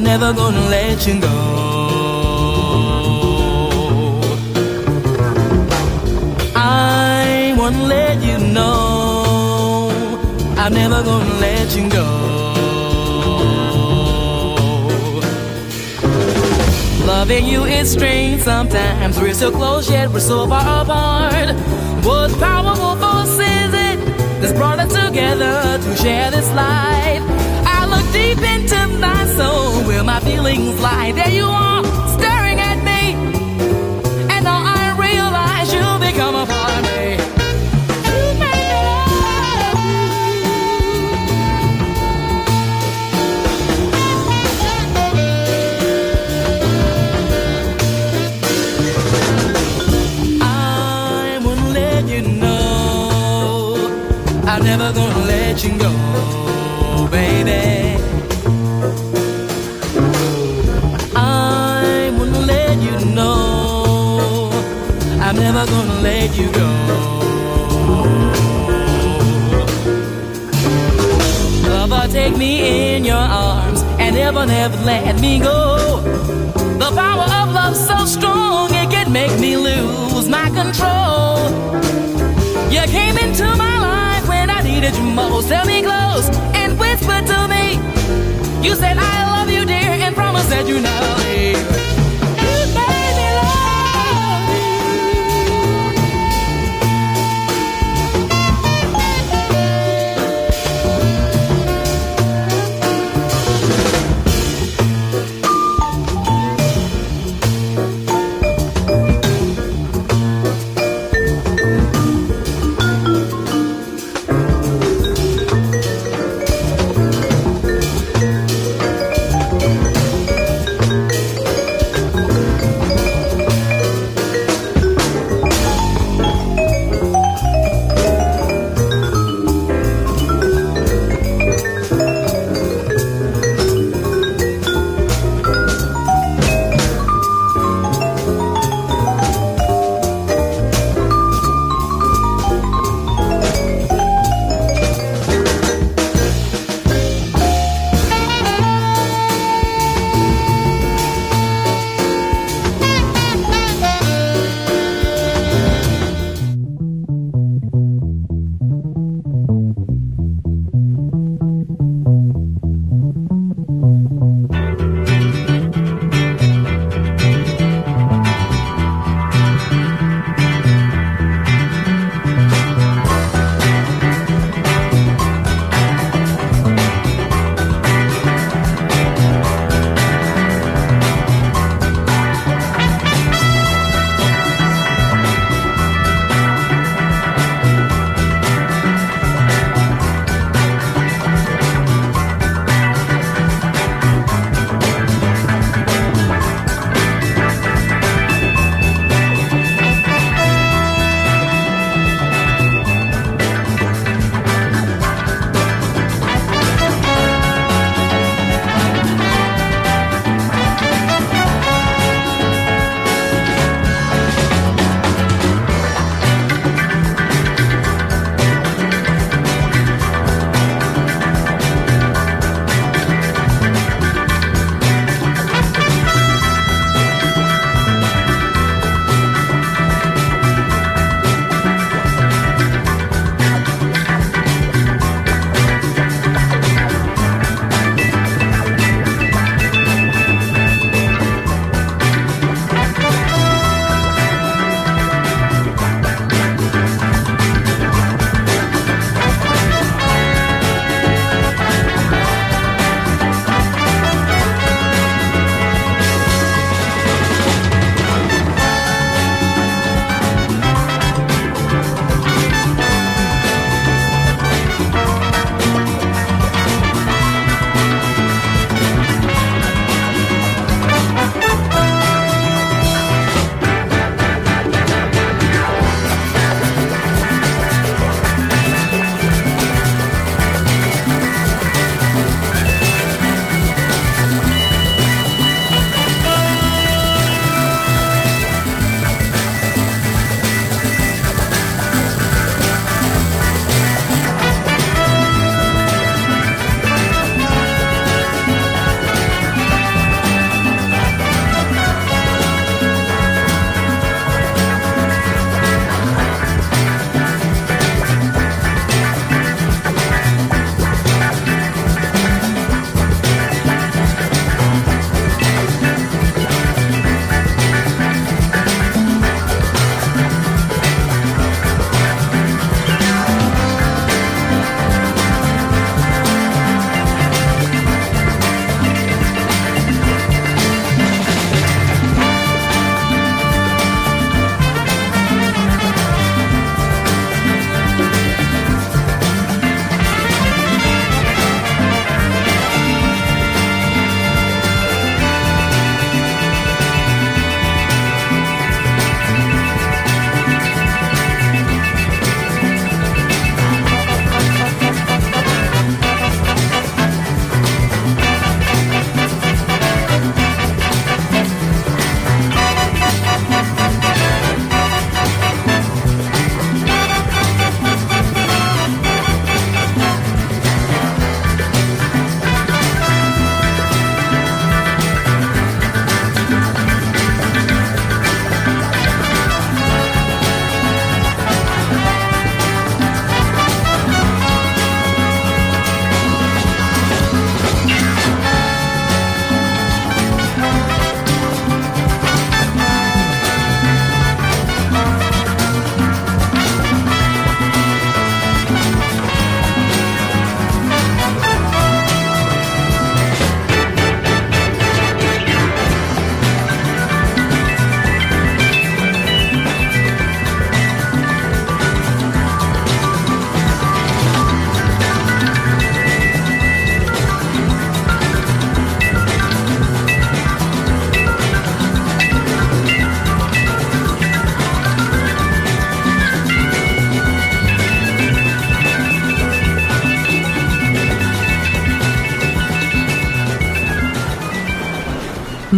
Never gonna let you go. I wanna let you know I'm never gonna let you go. Loving you is strange sometimes. We're so close yet we're so far apart. What powerful force is it that's brought us together to share this life? Deep into my soul where my feelings lie. There you are, staring at me. And now I realize you become a part of me. I wouldn't let you know. I'm never gonna let you go, baby. In your arms and never, never let me go. The power of love so strong it can make me lose my control. You came into my life when I needed you most. Tell me close and whisper to me. You said I love you, dear, and promised that you'd never leave.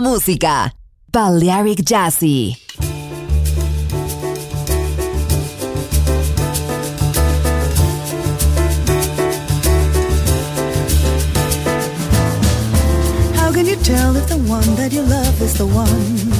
música. Balearic Jazzy. How can you tell if the one that you love is the one?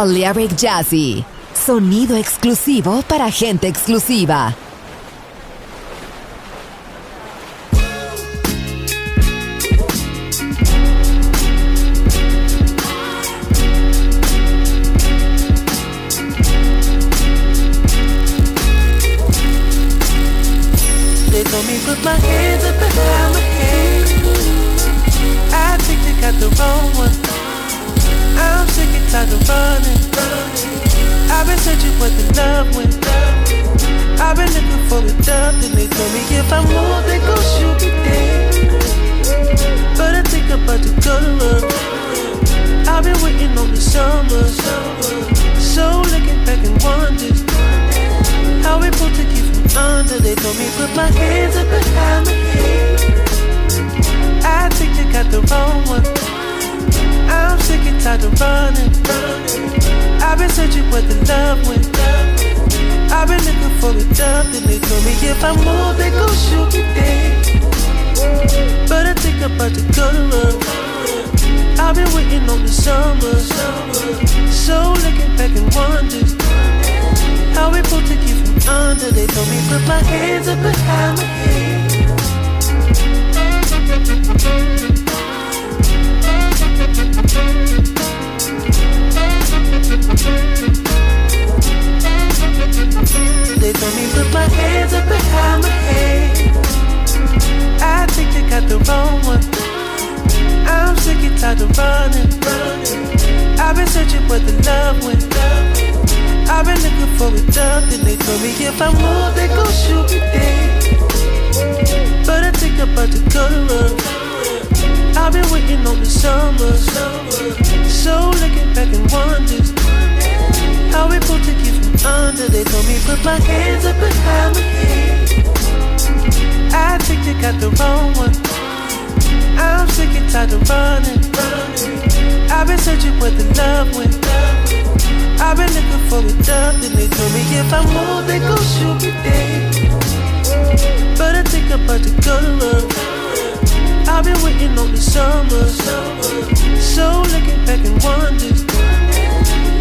All Jazzy. Sonido exclusivo para gente exclusiva. what the love went. I've been looking for a dove, then they told me if I move, they gon' shoot me dead. But I think I'm about to color I've been waiting on the summer. So looking back and wonders how we pulled to keep from under. They told me put my hands up behind my head. I think you got the wrong one. I'm sick and tired of running. running. I've been searching for the love when I've been looking for the love, and they told me if I move, they gon' shoot me dead. But I think I'm about to go to love. I've been waiting on the summer, so looking back and wonder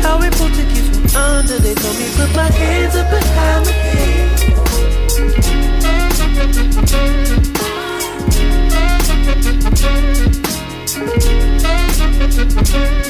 how we pulled to keys from under. They told me put my hands up behind my head. Outro